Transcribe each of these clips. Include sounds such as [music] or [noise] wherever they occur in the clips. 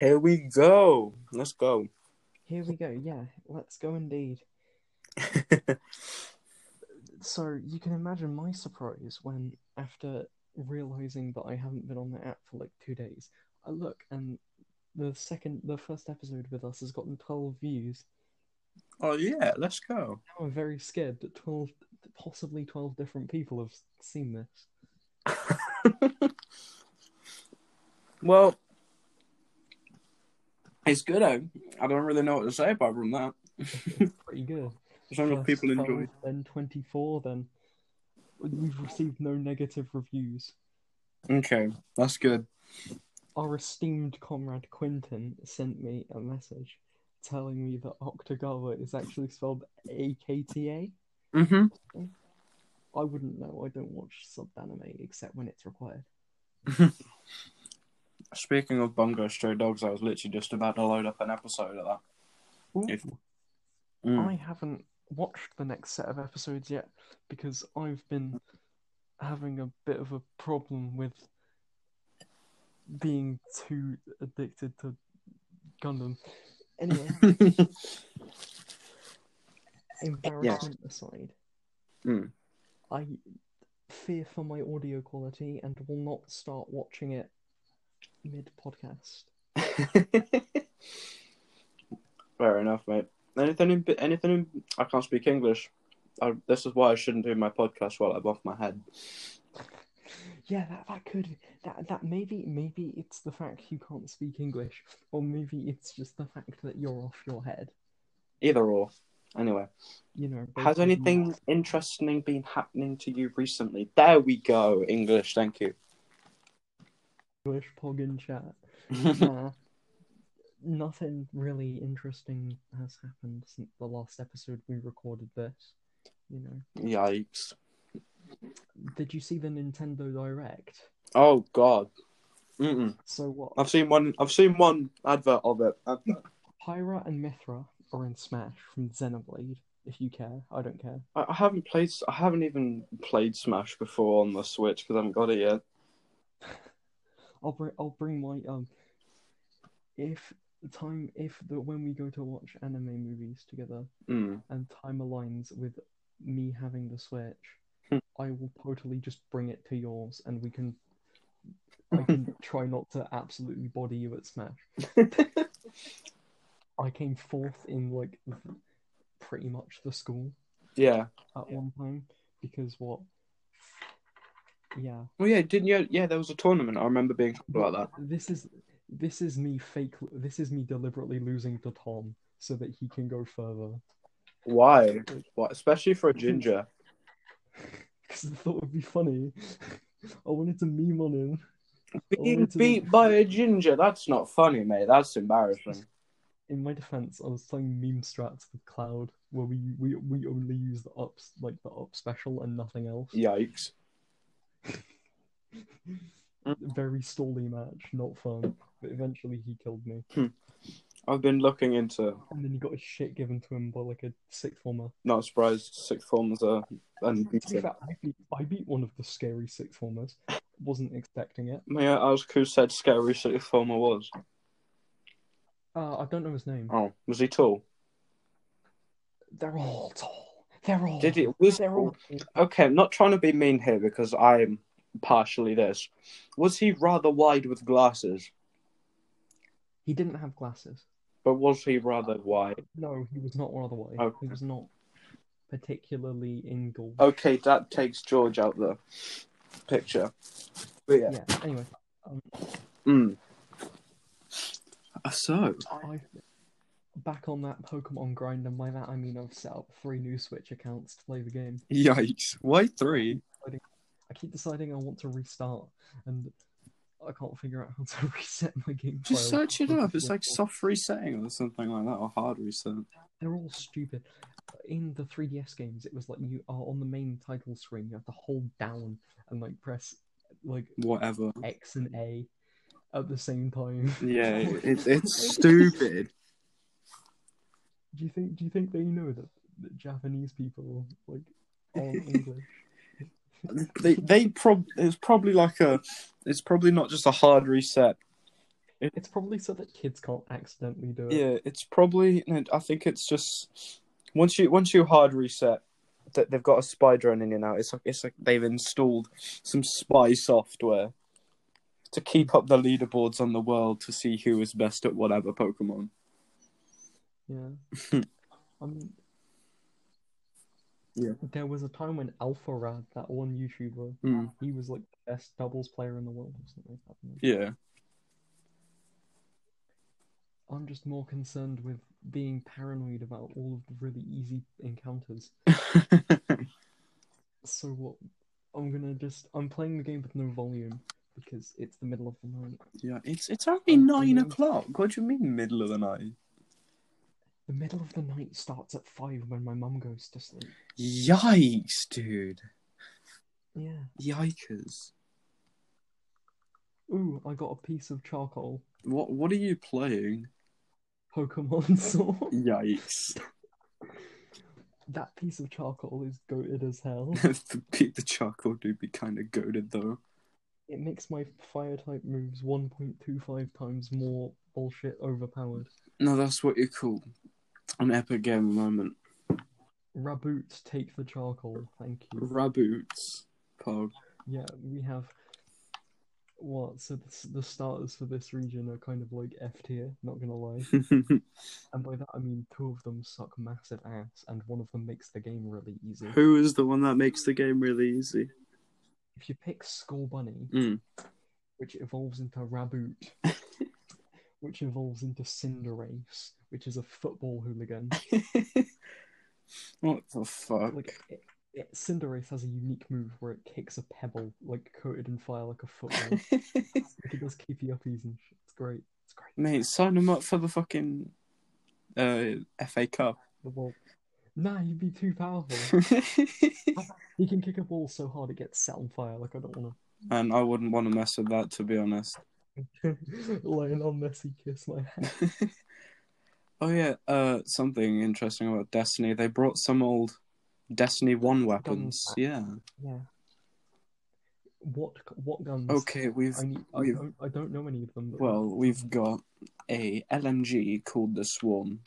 Here we go. Let's go. Here we go. Yeah, let's go indeed. [laughs] So you can imagine my surprise when, after realizing that I haven't been on the app for like two days, I look and the second, the first episode with us has gotten twelve views. oh yeah, let's go. Now I'm very scared that twelve, possibly twelve different people have seen this. [laughs] well, it's good. I, I don't really know what to say apart from that. [laughs] Pretty good. As long as people 12, enjoy. Then twenty-four. Then we've received no negative reviews. Okay, that's good. Our esteemed comrade Quinton sent me a message telling me that Octagawa is actually spelled A K T A. Mm-hmm. I wouldn't know. I don't watch sub anime except when it's required. [laughs] Speaking of Bungo Stray Dogs, I was literally just about to load up an episode of that. If- Mm. I haven't watched the next set of episodes yet because I've been having a bit of a problem with being too addicted to Gundam. Anyway, [laughs] embarrassment aside, Mm. I fear for my audio quality and will not start watching it mid podcast. [laughs] Fair enough, mate. Anything in anything in I can't speak English. I, this is why I shouldn't do my podcast while I'm off my head. Yeah, that, that could that that maybe maybe it's the fact you can't speak English, or maybe it's just the fact that you're off your head. Either or. Anyway, You know. has anything interesting been happening to you recently? There we go. English, thank you. English pog in chat. [laughs] Nah, nothing really interesting has happened since the last episode we recorded this. You know, Yikes. did you see the Nintendo Direct? Oh God. Mm-mm. So what? I've seen one. I've seen one advert of it. Advert. Pyra and Mythra are in Smash from Xenoblade. If you care, I don't care. I, I haven't played. I haven't even played Smash before on the Switch because I haven't got it yet. [laughs] I'll bring I'll bring my um if time if the when we go to watch anime movies together Mm. and time aligns with me having the Switch, Hmm. I will totally just bring it to yours and we can I can [laughs] try not to absolutely body you at Smash. [laughs] I came fourth in like pretty much the school yeah. at one time because what yeah Well, yeah. Didn't you? Yeah, there was a tournament. I remember being about that. This is this is me fake. This is me deliberately losing to Tom so that he can go further. Why? [laughs] What? Especially for a ginger. [laughs] Because I thought it'd be funny. I wanted to meme on him. Being beat by a ginger. That's not funny, mate. That's embarrassing. In my defense, I was playing meme strats with Cloud, where we we, we only use the ups like the up special and nothing else. Yikes. Very stally match, not fun. But eventually he killed me, I've been looking into. and then he got his shit given to him by like a sixth former. Not surprised. Sixth formers are To be unbeaten. fair, I beat, I beat one of the scary sixth formers. Wasn't expecting it. May I ask who said scary sixth former was? Uh, I don't know his name. Oh, was he tall? They're all tall. They're all. Did he? Was They're all. okay? I'm not trying to be mean here because I'm partially this. Was he rather wide with glasses? He didn't have glasses. But was he rather wide? No, he was not one of the white. Okay. He was not particularly in gold. Okay, that takes George out the picture. But yeah. Yeah. Anyway, um, Mm. So, I back on that Pokemon grind, and by that I mean I've set up three new Switch accounts to play the game. yikes! Why three? I keep deciding I want to restart, and I can't figure out how to [laughs] reset my game. Just search it up. It's like soft resetting or something like that, or hard reset. They're all stupid. In the 3DS games, it was like you are on the main title screen. You have to hold down and like press like Whatever. X and A at the same time. Yeah, [laughs] it, it's stupid. Do you think? Do you think they know that, that Japanese people like aren't [laughs] English? They they prob it's probably like a it's probably not just a hard reset. It's probably so that kids can't accidentally do it. Yeah, it's probably. I think it's just once you once you hard reset, that they've got a spy drone in you now. It's like it's like they've installed some spy software to keep up the leaderboards on the world to see who is best at whatever Pokemon. Yeah. I [laughs] mean, Yeah. There was a time when Alpha Rad, that one YouTuber, Mm, he was like the best doubles player in the world or something like that. yeah. I'm just more concerned with being paranoid about all of the really easy encounters. [laughs] So what? I'm gonna just I'm playing the game with no volume because it's the middle of the night. yeah, it's it's only I'm nine o'clock. What do you mean, middle of the night? The middle of the night starts at five when my mum goes to sleep. Yikes, dude! Yeah. Yikers! Ooh, I got a piece of charcoal. What what are you playing? Pokemon [laughs] Sword. Yikes! [laughs] That piece of charcoal is goaded as hell. [laughs] the, the charcoal do be kind of goaded though. It makes my fire type moves 1.25 times more bullshit overpowered. No, that's what you call an epic game moment. Raboot, take the charcoal. Thank you. Raboots. Pog. Yeah, we have. What? So the, the starters for this region are kind of like F tier, not gonna lie. [laughs] And by that I mean two of them suck massive ass, and one of them makes the game really easy. Who is the one that makes the game really easy? If you pick Scorbunny, Mm. which evolves into Raboot, [laughs] which evolves into Cinderace, which is a football hooligan. [laughs] what the fuck? Like, it, it, Cinderace has a unique move where it kicks a pebble, like coated in fire, like a football. [laughs] like it does keepy uppies and shit. It's great. It's great. Mate, sign him up for the fucking uh, FA Cup. Well, nah, he'd be too powerful. [laughs] he can kick a ball so hard it gets set on fire. Like I don't want to. and I wouldn't want to mess with that, to be honest. [laughs] Lionel Messi kiss my hand. [laughs] oh yeah, uh, something interesting about Destiny. They brought some old Destiny One weapons. back. Yeah. Yeah. What what guns? Okay, we've I need. I don't. I don't know any of them. Well, we've got a LMG called the Swarm,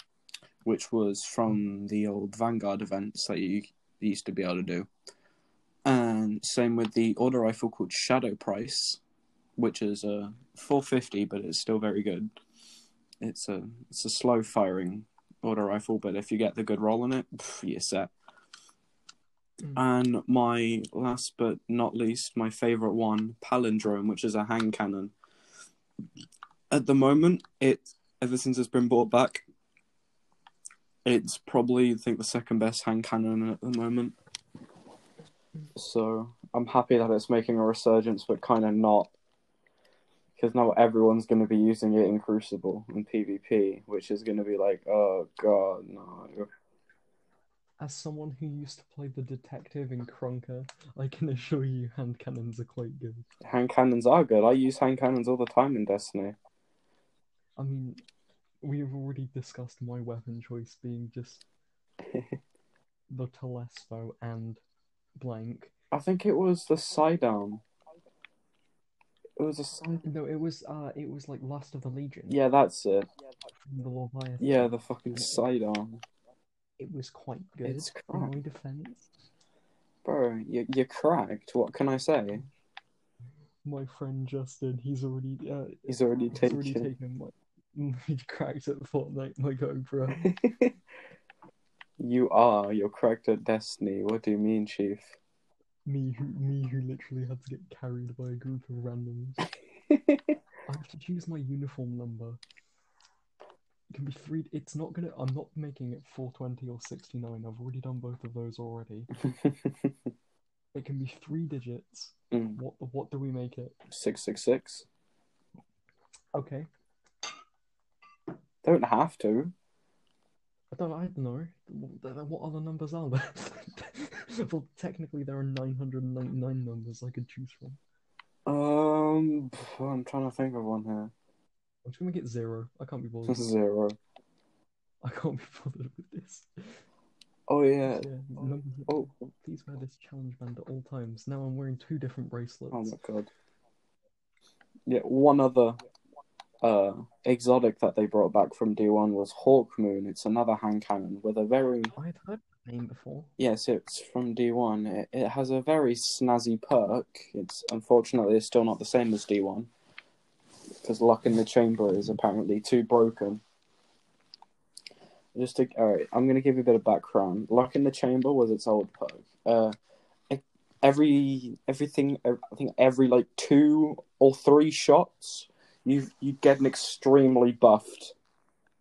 which was from the old Vanguard events that you used to be able to do. And same with the auto rifle called Shadow Price, which is a 450, but it's still very good. It's a it's a slow firing auto rifle, but if you get the good roll in it, pff, you're set. Mm. And my last but not least, my favorite one, Palindrome, which is a hand cannon. At the moment, it ever since it's been brought back, it's probably I think the second best hand cannon at the moment. So I'm happy that it's making a resurgence, but kind of not, because now everyone's going to be using it in Crucible and PvP, which is going to be like, oh god, no. As someone who used to play the detective in Krunker, I can assure you hand cannons are quite good. Hand cannons are good. I use hand cannons all the time in Destiny. I mean, we have already discussed my weapon choice being just [laughs] the Telesto and blank. I think it was the Sidon. It was a Sidon. No, it was uh, it was like Last of the Legion. Yeah, that's it. from the Leviathan. Yeah, the fucking Sidon. it was quite good. It's in my defense, Bro, you, you're cracked. What can I say? my friend Justin, he's already uh, He's already he's already taken. taken my. [laughs] He cracked at Fortnite, my GoPro. [laughs] you are. You're cracked at Destiny. What do you mean, Chief? Me who me who literally had to get carried by a group of randoms. [laughs] I have to choose my uniform number. It can be three. It's not gonna. I'm not making it 420 or 69. I've already done both of those already. [laughs] It can be three digits. Mm, What what do we make it? 666. Okay. Don't have to. I don't. I don't know. What, what other numbers are there? [laughs] [laughs] well, technically there are 999 numbers I could choose from. Um, I'm trying to think of one here. I'm just gonna make it zero. I can't be bothered. Zero. I can't be [laughs] bothered with this. Oh yeah. Yeah, num- Oh, Please wear this challenge band at all times. Now I'm wearing two different bracelets. oh my god. Yeah, one other uh, exotic that they brought back from D1 was Hawkmoon. It's another hand cannon with a very I'd heard name before. yes, it's from D1. It, it has a very snazzy perk. It's unfortunately it's still not the same as D1 because Luck in the Chamber is apparently too broken. Just to, all right, I'm gonna give you a bit of background. Luck in the Chamber was its old perk. Uh, every everything I think every like two or three shots, you you get an extremely buffed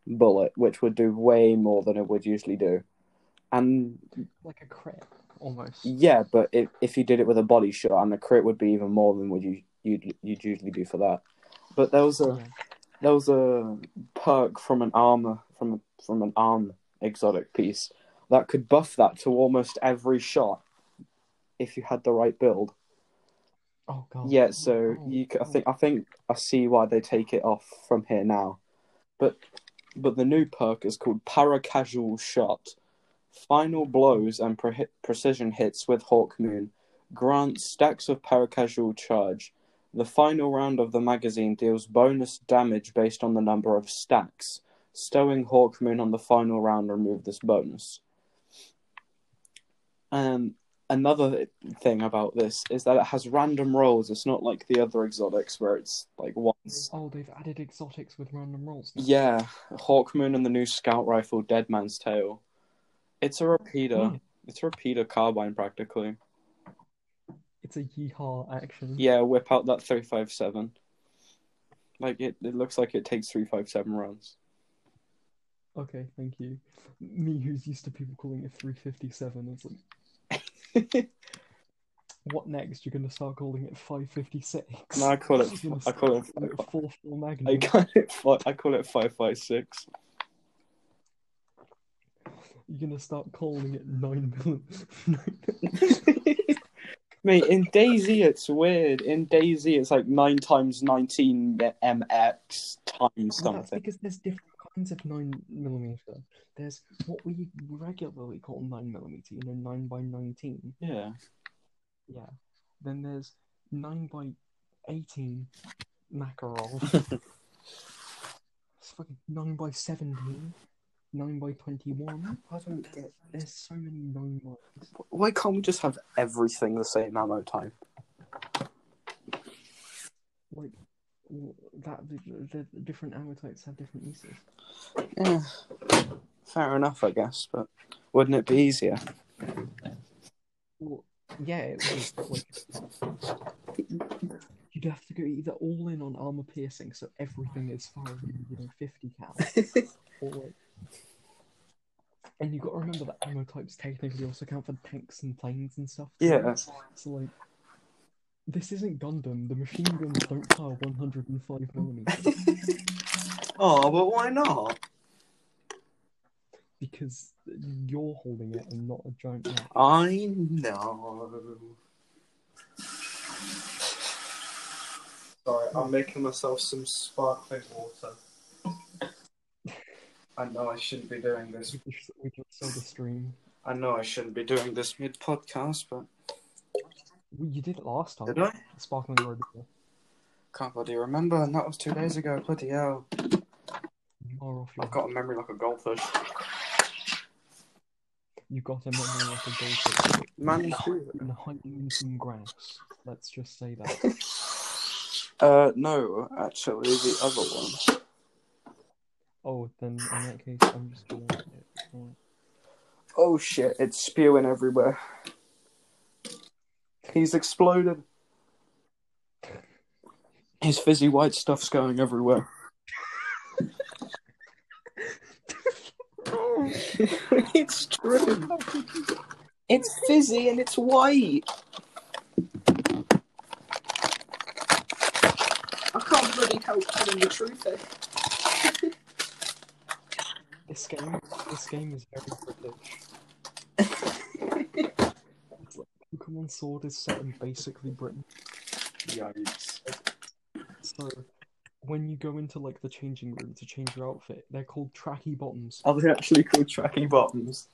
bullet, which would do way more than it would usually do. And Like a crit, almost. yeah, but if if you did it with a body shot, and the crit would be even more than what you you'd you'd usually do for that. But there was a Yeah. there was a perk from an armor from from an arm exotic piece that could buff that to almost every shot if you had the right build. Oh god. Yeah, so Oh, you, I think I think I see why they take it off from here now, but but the new perk is called Paracausal Shot. Final blows and pre- precision hits with Hawkmoon grant stacks of paracausal charge. The final round of the magazine deals bonus damage based on the number of stacks. Stowing Hawkmoon on the final round remove this bonus. Um, another thing about this is that it has random rolls. It's not like the other exotics where it's like once. Oh, they've added exotics with random rolls. now. Yeah, Hawkmoon and the new scout rifle, Dead Man's Tale. It's a repeater. Hmm. It's a repeater carbine practically. It's a yeehaw action. Yeah, whip out that three five seven. Like it, it looks like it takes three five seven rounds. Okay, thank you. Me, who's used to people calling it 357, is like, [laughs] what next? You're gonna start calling it 556? No, I call it. [laughs] I call it. it 4 4 I Magnum. call it. fi- I call it five five six. You're gonna start calling it 9 millimeter. [laughs] Mate, in DayZ it's weird. In DayZ it's like nine times nineteen mx times something. Well, because there's different kinds of 9 millimeter. There's what we regularly call 9 millimeter, you know, 9 by 19. Yeah. Yeah. Then there's 9 by 18 Makarov. [laughs] it's fucking 9 by 17. 9 by 21. I don't get. There's so many 9 by. Why can't we just have everything the same ammo type? Like, that the, the different ammo types have different uses. Yeah. Fair enough, I guess. But wouldn't it be easier? Well, yeah, it would. Like, you'd have to go either all in on armor piercing, so everything is firing, you know, 50 cal, [laughs] or like. And you've got to remember that ammo types technically also count for tanks and planes and stuff. too. Yeah. So like, this isn't Gundam. The machine guns don't fire 105 millimeters [laughs] Oh, but why not? because you're holding it and not a giant map. I know. Sorry, I'm making myself some sparkling water. I know I shouldn't be doing this. We just saw the stream. I know I shouldn't be doing this mid podcast, but you did it last time. did I? Sparkling Road. Can't bloody remember, and that was two days ago. Bloody hell. I've got a memory like a goldfish. You got a memory like a goldfish Man, and hiding some grass. Let's just say that. [laughs] uh, no, actually, the other one. Oh, then in that case, I'm just gonna. Alright. Oh shit, it's spewing everywhere. He's exploded. His fizzy white stuff's going everywhere. [laughs] it's true. It's fizzy and it's white. I can't bloody help telling the truth. eh? This game, this game is very British. Pokemon Sword is set in basically Britain, Yikes. so when you go into like the changing room to change your outfit, they're called tracky bottoms. Are they actually called tracky bottoms?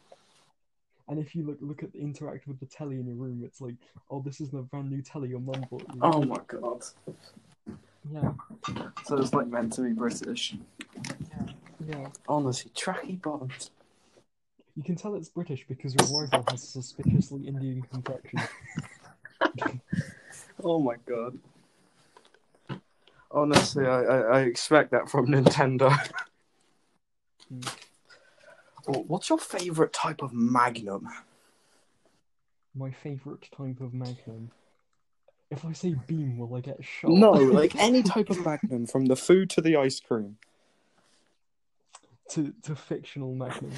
And if you look look at the interact with the telly in your room, it's like, oh, this is the brand new telly your mum bought you. Oh my god. Yeah, So it's like meant to be British. Yeah. Honestly, tracky bottoms. You can tell it's British because your rival has a suspiciously Indian complexion. [laughs] Oh my god. Honestly, I, I, I expect that from Nintendo. Hmm. [laughs] Oh, What's your favorite type of Magnum? My favorite type of Magnum. If I say beam, will I get shot? No, like [laughs] any type of Magnum, from the food to the ice cream. To to fictional Magnum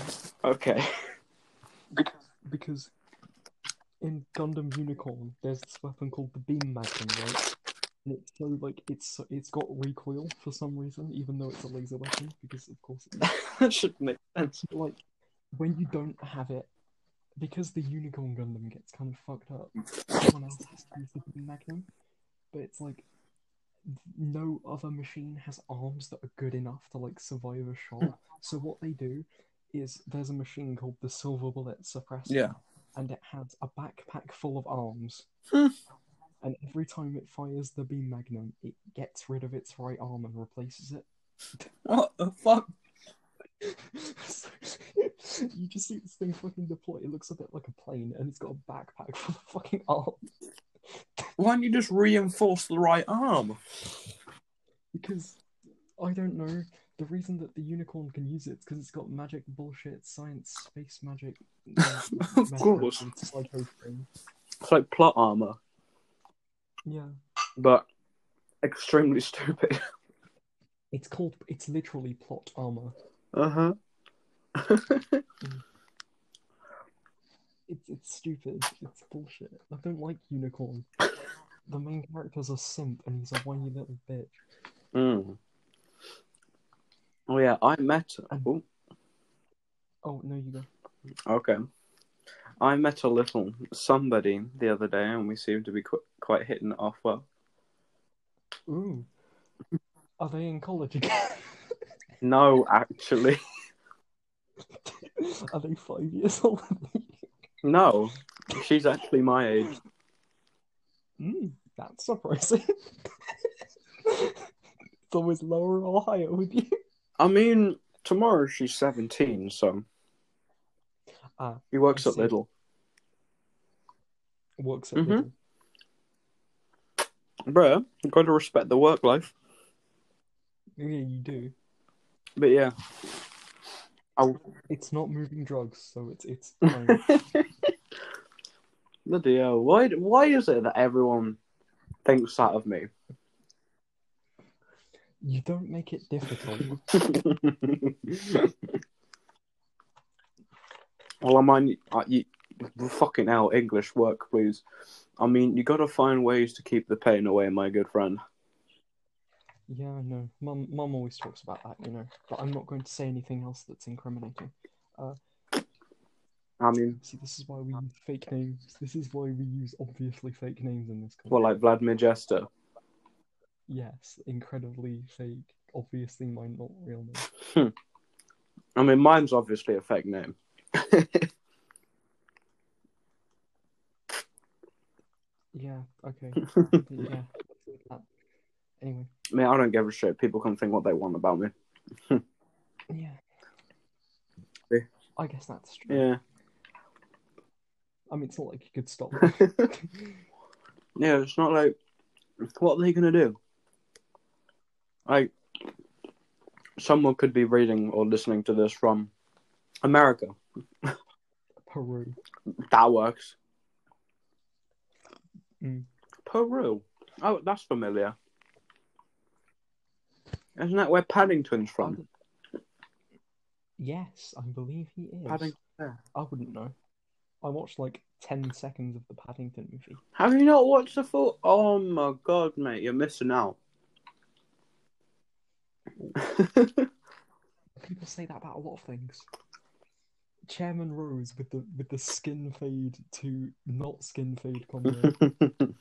Okay. because in Gundam Unicorn there's this weapon called the Beam Magnum, right? And it's so like it's it's got recoil for some reason, even though it's a laser weapon. Because of course, it [laughs] that should make sense. like when you don't have it, because the Unicorn Gundam gets kind of fucked up. Someone else has to use the Beam Magnum, but it's like no other machine has arms that are good enough to like survive a shot. So what they do is there's a machine called the Silver Bullet Suppressor, Yeah. and it has a backpack full of arms. Hmm. And every time it fires the beam magnum, it gets rid of its right arm and replaces it. What the fuck? So, [laughs] you just see this thing fucking deploy. It looks a bit like a plane, and it's got a backpack [laughs] full of fucking arms. Why don't you just reinforce the right arm? Because I don't know. The reason that the unicorn can use it is because it's got magic bullshit, science, space magic. [laughs] uh, Of magic course. It's like plot armor, Yeah, but extremely [laughs] stupid. it's called. It's literally plot armor. Uh huh. [laughs] It's it's stupid. It's bullshit. I don't like unicorn. The main character's a simp, and he's a whiny little bitch. mm. Oh yeah, I met. Oh, Oh no, you go. okay. I met a little somebody the other day, and we seemed to be qu- quite hitting it off well. Ooh, are they in college again? No, actually, [laughs] are they five years old? [laughs] no. She's actually my age. mm, that's surprising. [laughs] it's always lower or higher with you. I mean, tomorrow she's seventeen, so Ah, he works at. Lidl. works at Mhm. Lidl. Bruh, you got to respect the work life. Yeah, you do. But yeah, I'll... It's not moving drugs, so it's it's [laughs] fine. bloody hell! Why? Why is it that everyone thinks that of me? you don't make it difficult. [laughs] well, I mean, uh, you, fucking hell, English work, please. I mean, you got to find ways to keep the pain away, my good friend. Yeah, I know. Mum, mum always talks about that, you know. But I'm not going to say anything else that's incriminating. Uh, I mean, See, this is why we use fake names. This is why we use obviously fake names in this country. well, like Vladimir Jester. Yes, incredibly fake. Obviously, mine not real name. Hmm. I mean, mine's obviously a fake name. [laughs] Yeah, okay. [laughs] yeah. let's do that. Anyway, I mean, I don't give a shit. People can think what they want about me. yeah. Yeah. I guess that's true. Yeah. I mean, it's not like you could stop. [laughs] Yeah, it's not like, what are they going to do? Like, someone could be reading or listening to this from America. Peru. That works. Mm. Peru. Oh, that's familiar. Isn't that where Paddington's from? Yes, I believe he is. Paddington. yeah. I wouldn't know. I watched like 10 seconds of the Paddington movie. Have you not watched the full? Oh my god, mate, you're missing out. [laughs] People say that about a lot of things. Chairman Rose with the with the skin fade to not skin fade combo. [laughs]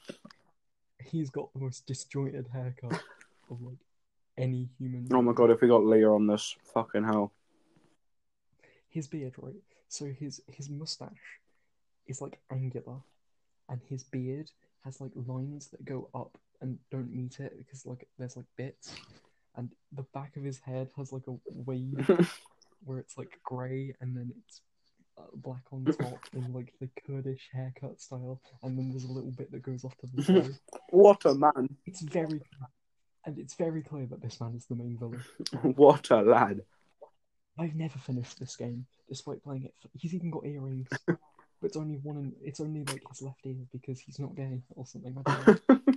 He's got the most disjointed haircut of like any human. oh my god, if we got Leah on this, fucking hell. His beard, right? So his his mustache is like angular, and his beard has like lines that go up and don't meet it because like there's like bits, and the back of his head has like a wave [laughs] where it's like grey and then it's uh, black on [laughs] top in like the Kurdish haircut style, and then there's a little bit that goes off to the [laughs] side. What a man! It's very, and it's very clear that this man is the main villain. [laughs] What a lad! I've never finished this game, despite playing it. For, he's even got earrings, [laughs] but it's only one. In, it's only like his left ear because he's not gay or something. I don't know. [laughs]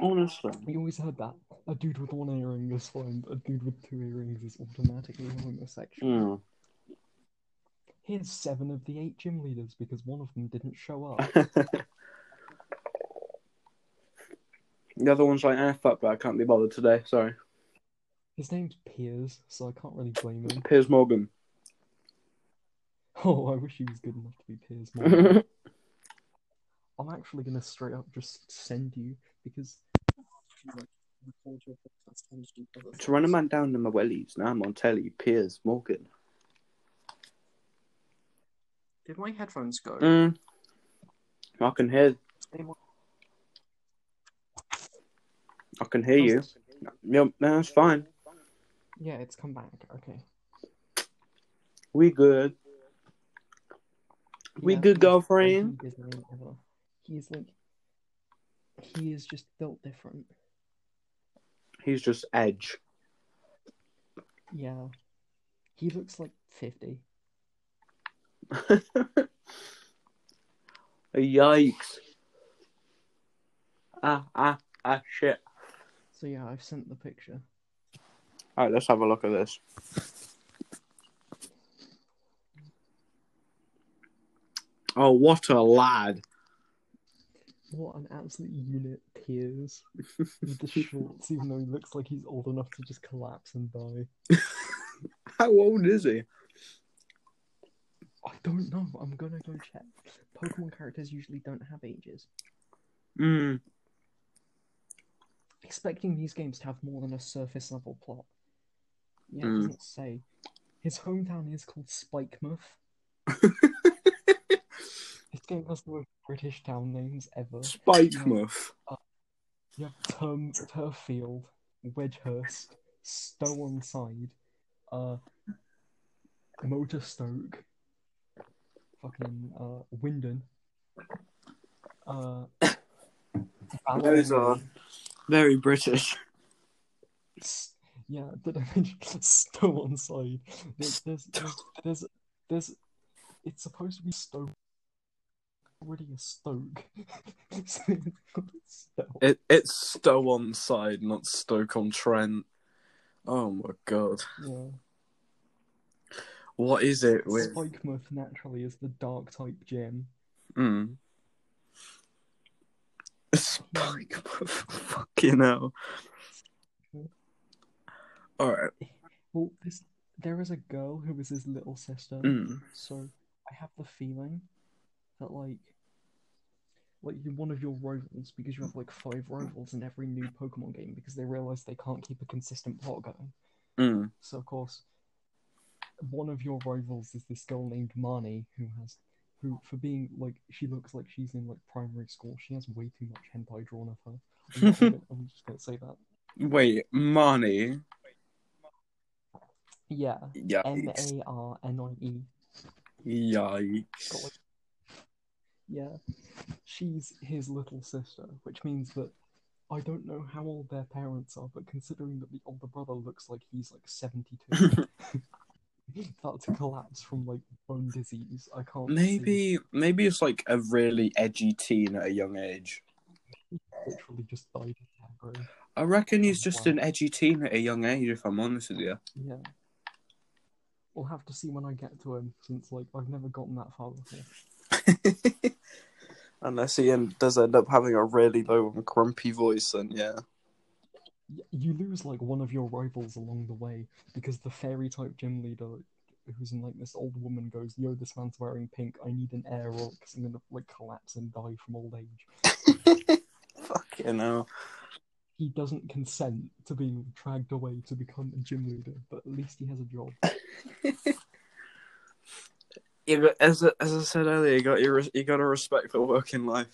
Honestly, we always heard that a dude with one earring is fine, but a dude with two earrings is automatically homosexual. Mm. Here's seven of the eight gym leaders because one of them didn't show up. The other one's like, eh, fuck that, I can't be bothered today. Sorry, His name's Piers, so I can't really blame him. Piers Morgan. [laughs] Oh, I wish he was good enough to be Piers Morgan. [laughs] I'm actually gonna straight up just send you because to run a man down to my wellies, now I'm on telly. Piers Morgan. Did my headphones go? Mm. I can hear. I can hear you. Yep, that's fine. Yeah, it's come back. Okay. We good. We Yeah, good, girlfriend. I hate his. He is like, he is just built different. He's just Edge. Yeah, he looks like fifty. [laughs] Yikes. Ah, ah, ah, shit. So yeah, I've sent the picture. Alright, let's have a look at this. Oh, what a lad. What an absolute unit, Piers. With the shorts, even though he looks like he's old enough to just collapse and die. [laughs] How old is he? I don't know. I'm gonna go check. Pokemon characters usually don't have ages. Hmm. Expecting these games to have more than a surface level plot. Yeah, it Mm. doesn't say. His hometown is called Spikemuth. This game has the most British town names ever. Spikemuth. You have Term, Turffield, Wedgehurst, Stow on Side, uh, Motostoke, fucking uh, Wyndon. Uh, Those are very British. [laughs] Yeah, did I mention Stow on Side? There's, there's, there's, there's, there's, it's supposed to be Stoke. Already a Stoke. So it's called It, it's Stow on side, not Stoke on Trent. Oh my god. Yeah. What is it with. Spikemuth naturally is the dark type gem. Mm. Spikemuth. Fucking hell. Alright. Well, this, there is a girl who is his little sister, Mm. so I have the feeling that like, like you're one of your rivals because you have like five rivals in every new Pokemon game because they realize they can't keep a consistent plot going. Mm. So of course, one of your rivals is this girl named Marnie who has, who for being like she looks like she's in like primary school. She has way too much hentai drawn of her. I'm, gonna- I'm just gonna say that. Wait, money? Yeah, M Yikes. A R N I E. Yikes. Yeah, she's his little sister, which means that I don't know how old their parents are, but considering that the older brother looks like he's like 72, [laughs] [laughs] about to collapse from like bone disease, I can't. see- Maybe, maybe it's like a really edgy teen at a young age. literally just died of aggro. I reckon he's oh, just an edgy teen at a young age, if I'm honest with you. Yeah. We'll have to see when I get to him, since like I've never gotten that far before. [laughs] Unless he does end up having a really low and grumpy voice, then yeah. You lose like one of your rivals along the way because the fairy type gym leader, who's in like this old woman, goes, "Yo, this man's wearing pink. I need an air roll because I'm gonna like collapse and die from old age." [laughs] Fucking hell. He doesn't consent to being dragged away to become a gym leader, but at least he has a job. [laughs] You got, as I- as I said earlier, you got your you got to respect the working life.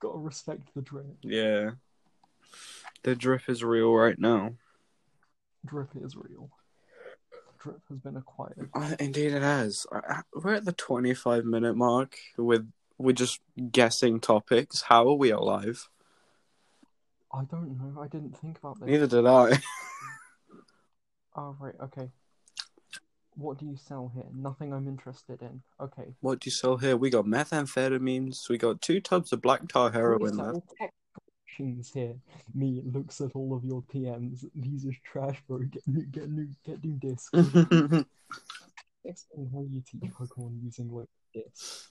Gotta respect the drip. Yeah, the drip is real right now. Drip is real. Drip has been acquired. Uh, Indeed, it has. We're at the twenty-five minute mark with we're just guessing topics. How are we alive? I don't know. I didn't think about this. Neither did I. [laughs] Oh, right. Okay. What do you sell here? Nothing I'm interested in. Okay. what do you sell here? We got methamphetamines. We got two tubs of black tar We heroin sell left. Tech here. Me looks at all of your TMs. These are trash, bro. Get new, get new, get new discs. Explain [laughs] how you teach Pokemon using like discs.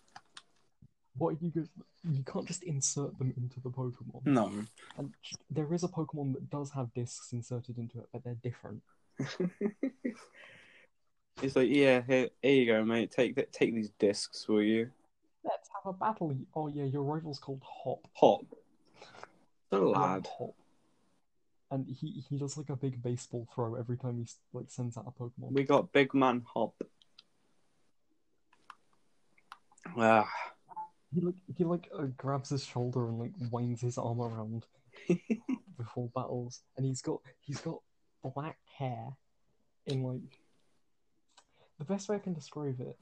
What are you good? You can't just insert them into the Pokemon. no. And there is a Pokemon that does have discs inserted into it, but they're different. [laughs] it's like, yeah, here, here you go, mate. Take th- take these discs, will you? Let's have a battle. Oh yeah, your rival's called Hop. Hop. The lad. And he he does like a big baseball throw every time he like sends out a Pokemon. We got Big Man Hop. Ah, He like he like uh, grabs his shoulder and like winds his arm around [laughs] before battles, and he's got he's got black hair in like the best way I can describe it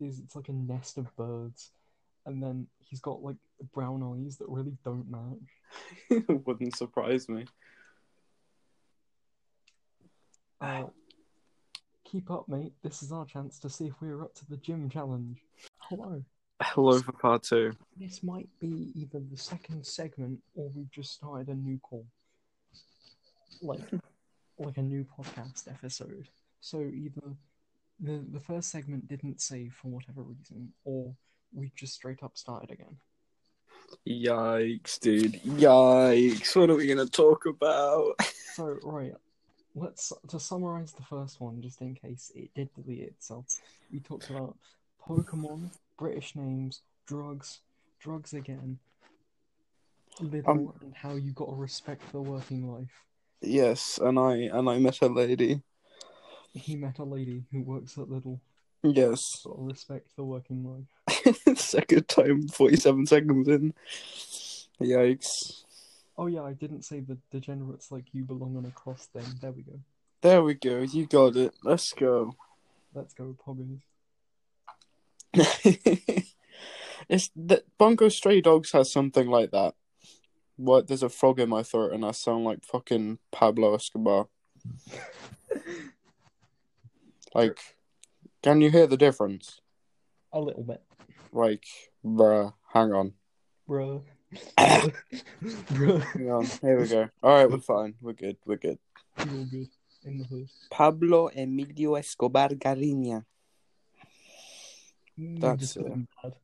is it's like a nest of birds, and then he's got like brown eyes that really don't match. [laughs] wouldn't surprise me. Uh, keep up, mate. This is our chance to see if we're up to the gym challenge. Hello. Hello for part two. This might be either the second segment or we've just started a new call. Like [laughs] like a new podcast episode. So either the the first segment didn't save for whatever reason, or we just straight up started again. Yikes, dude. Yikes. What are we gonna talk about? So right, let's to summarize the first one, just in case it did delete itself. We talked about Pokemon, British names, drugs, drugs again, Lidl, Um, and how you got to respect the working life. Yes, and I and I met a lady. He met a lady who works at Lidl. Yes. Got to respect the working life. [laughs] Second time, forty-seven seconds in. Yikes. Oh yeah, I didn't say the degenerates like you belong on a cross then. There we go. There we go. You got it. Let's go. Let's go, Poggers. [laughs] it's that Bungo Stray Dogs has something like that. What? There's a frog in my throat, and I sound like fucking Pablo Escobar. [laughs] Like, can you hear the difference? A little bit, Like, bruh, hang on, bruh. [coughs] bruh. hang on. Here we go. All right, we're fine. We're good. We're good. You're good in the hood. Pablo Emilio Escobar Garinha, You That's it. them bad.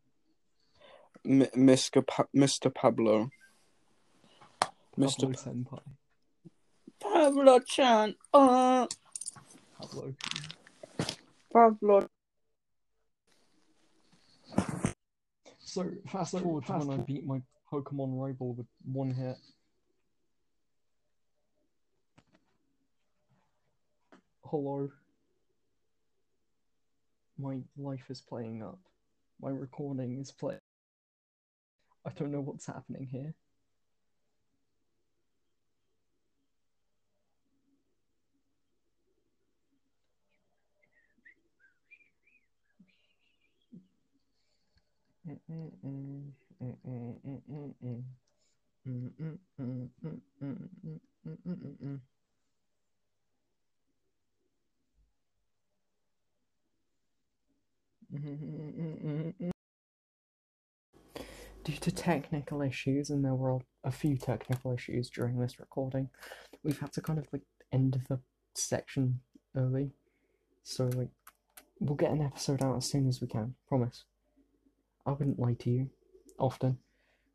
M- Mr. Pa- Mr. Pablo, Mr. Pablo Senpai. Pablo Chan. Uh, Pablo. Pablo. So fast forward to when I beat my Pokemon rival with one hit. Hello. My life is playing up. My recording is playing. I don't know what's happening here. Due to technical issues, and there were a few technical issues during this recording, we've had to kind of like end the section early. So like we'll get an episode out as soon as we can, promise. I wouldn't lie to you often.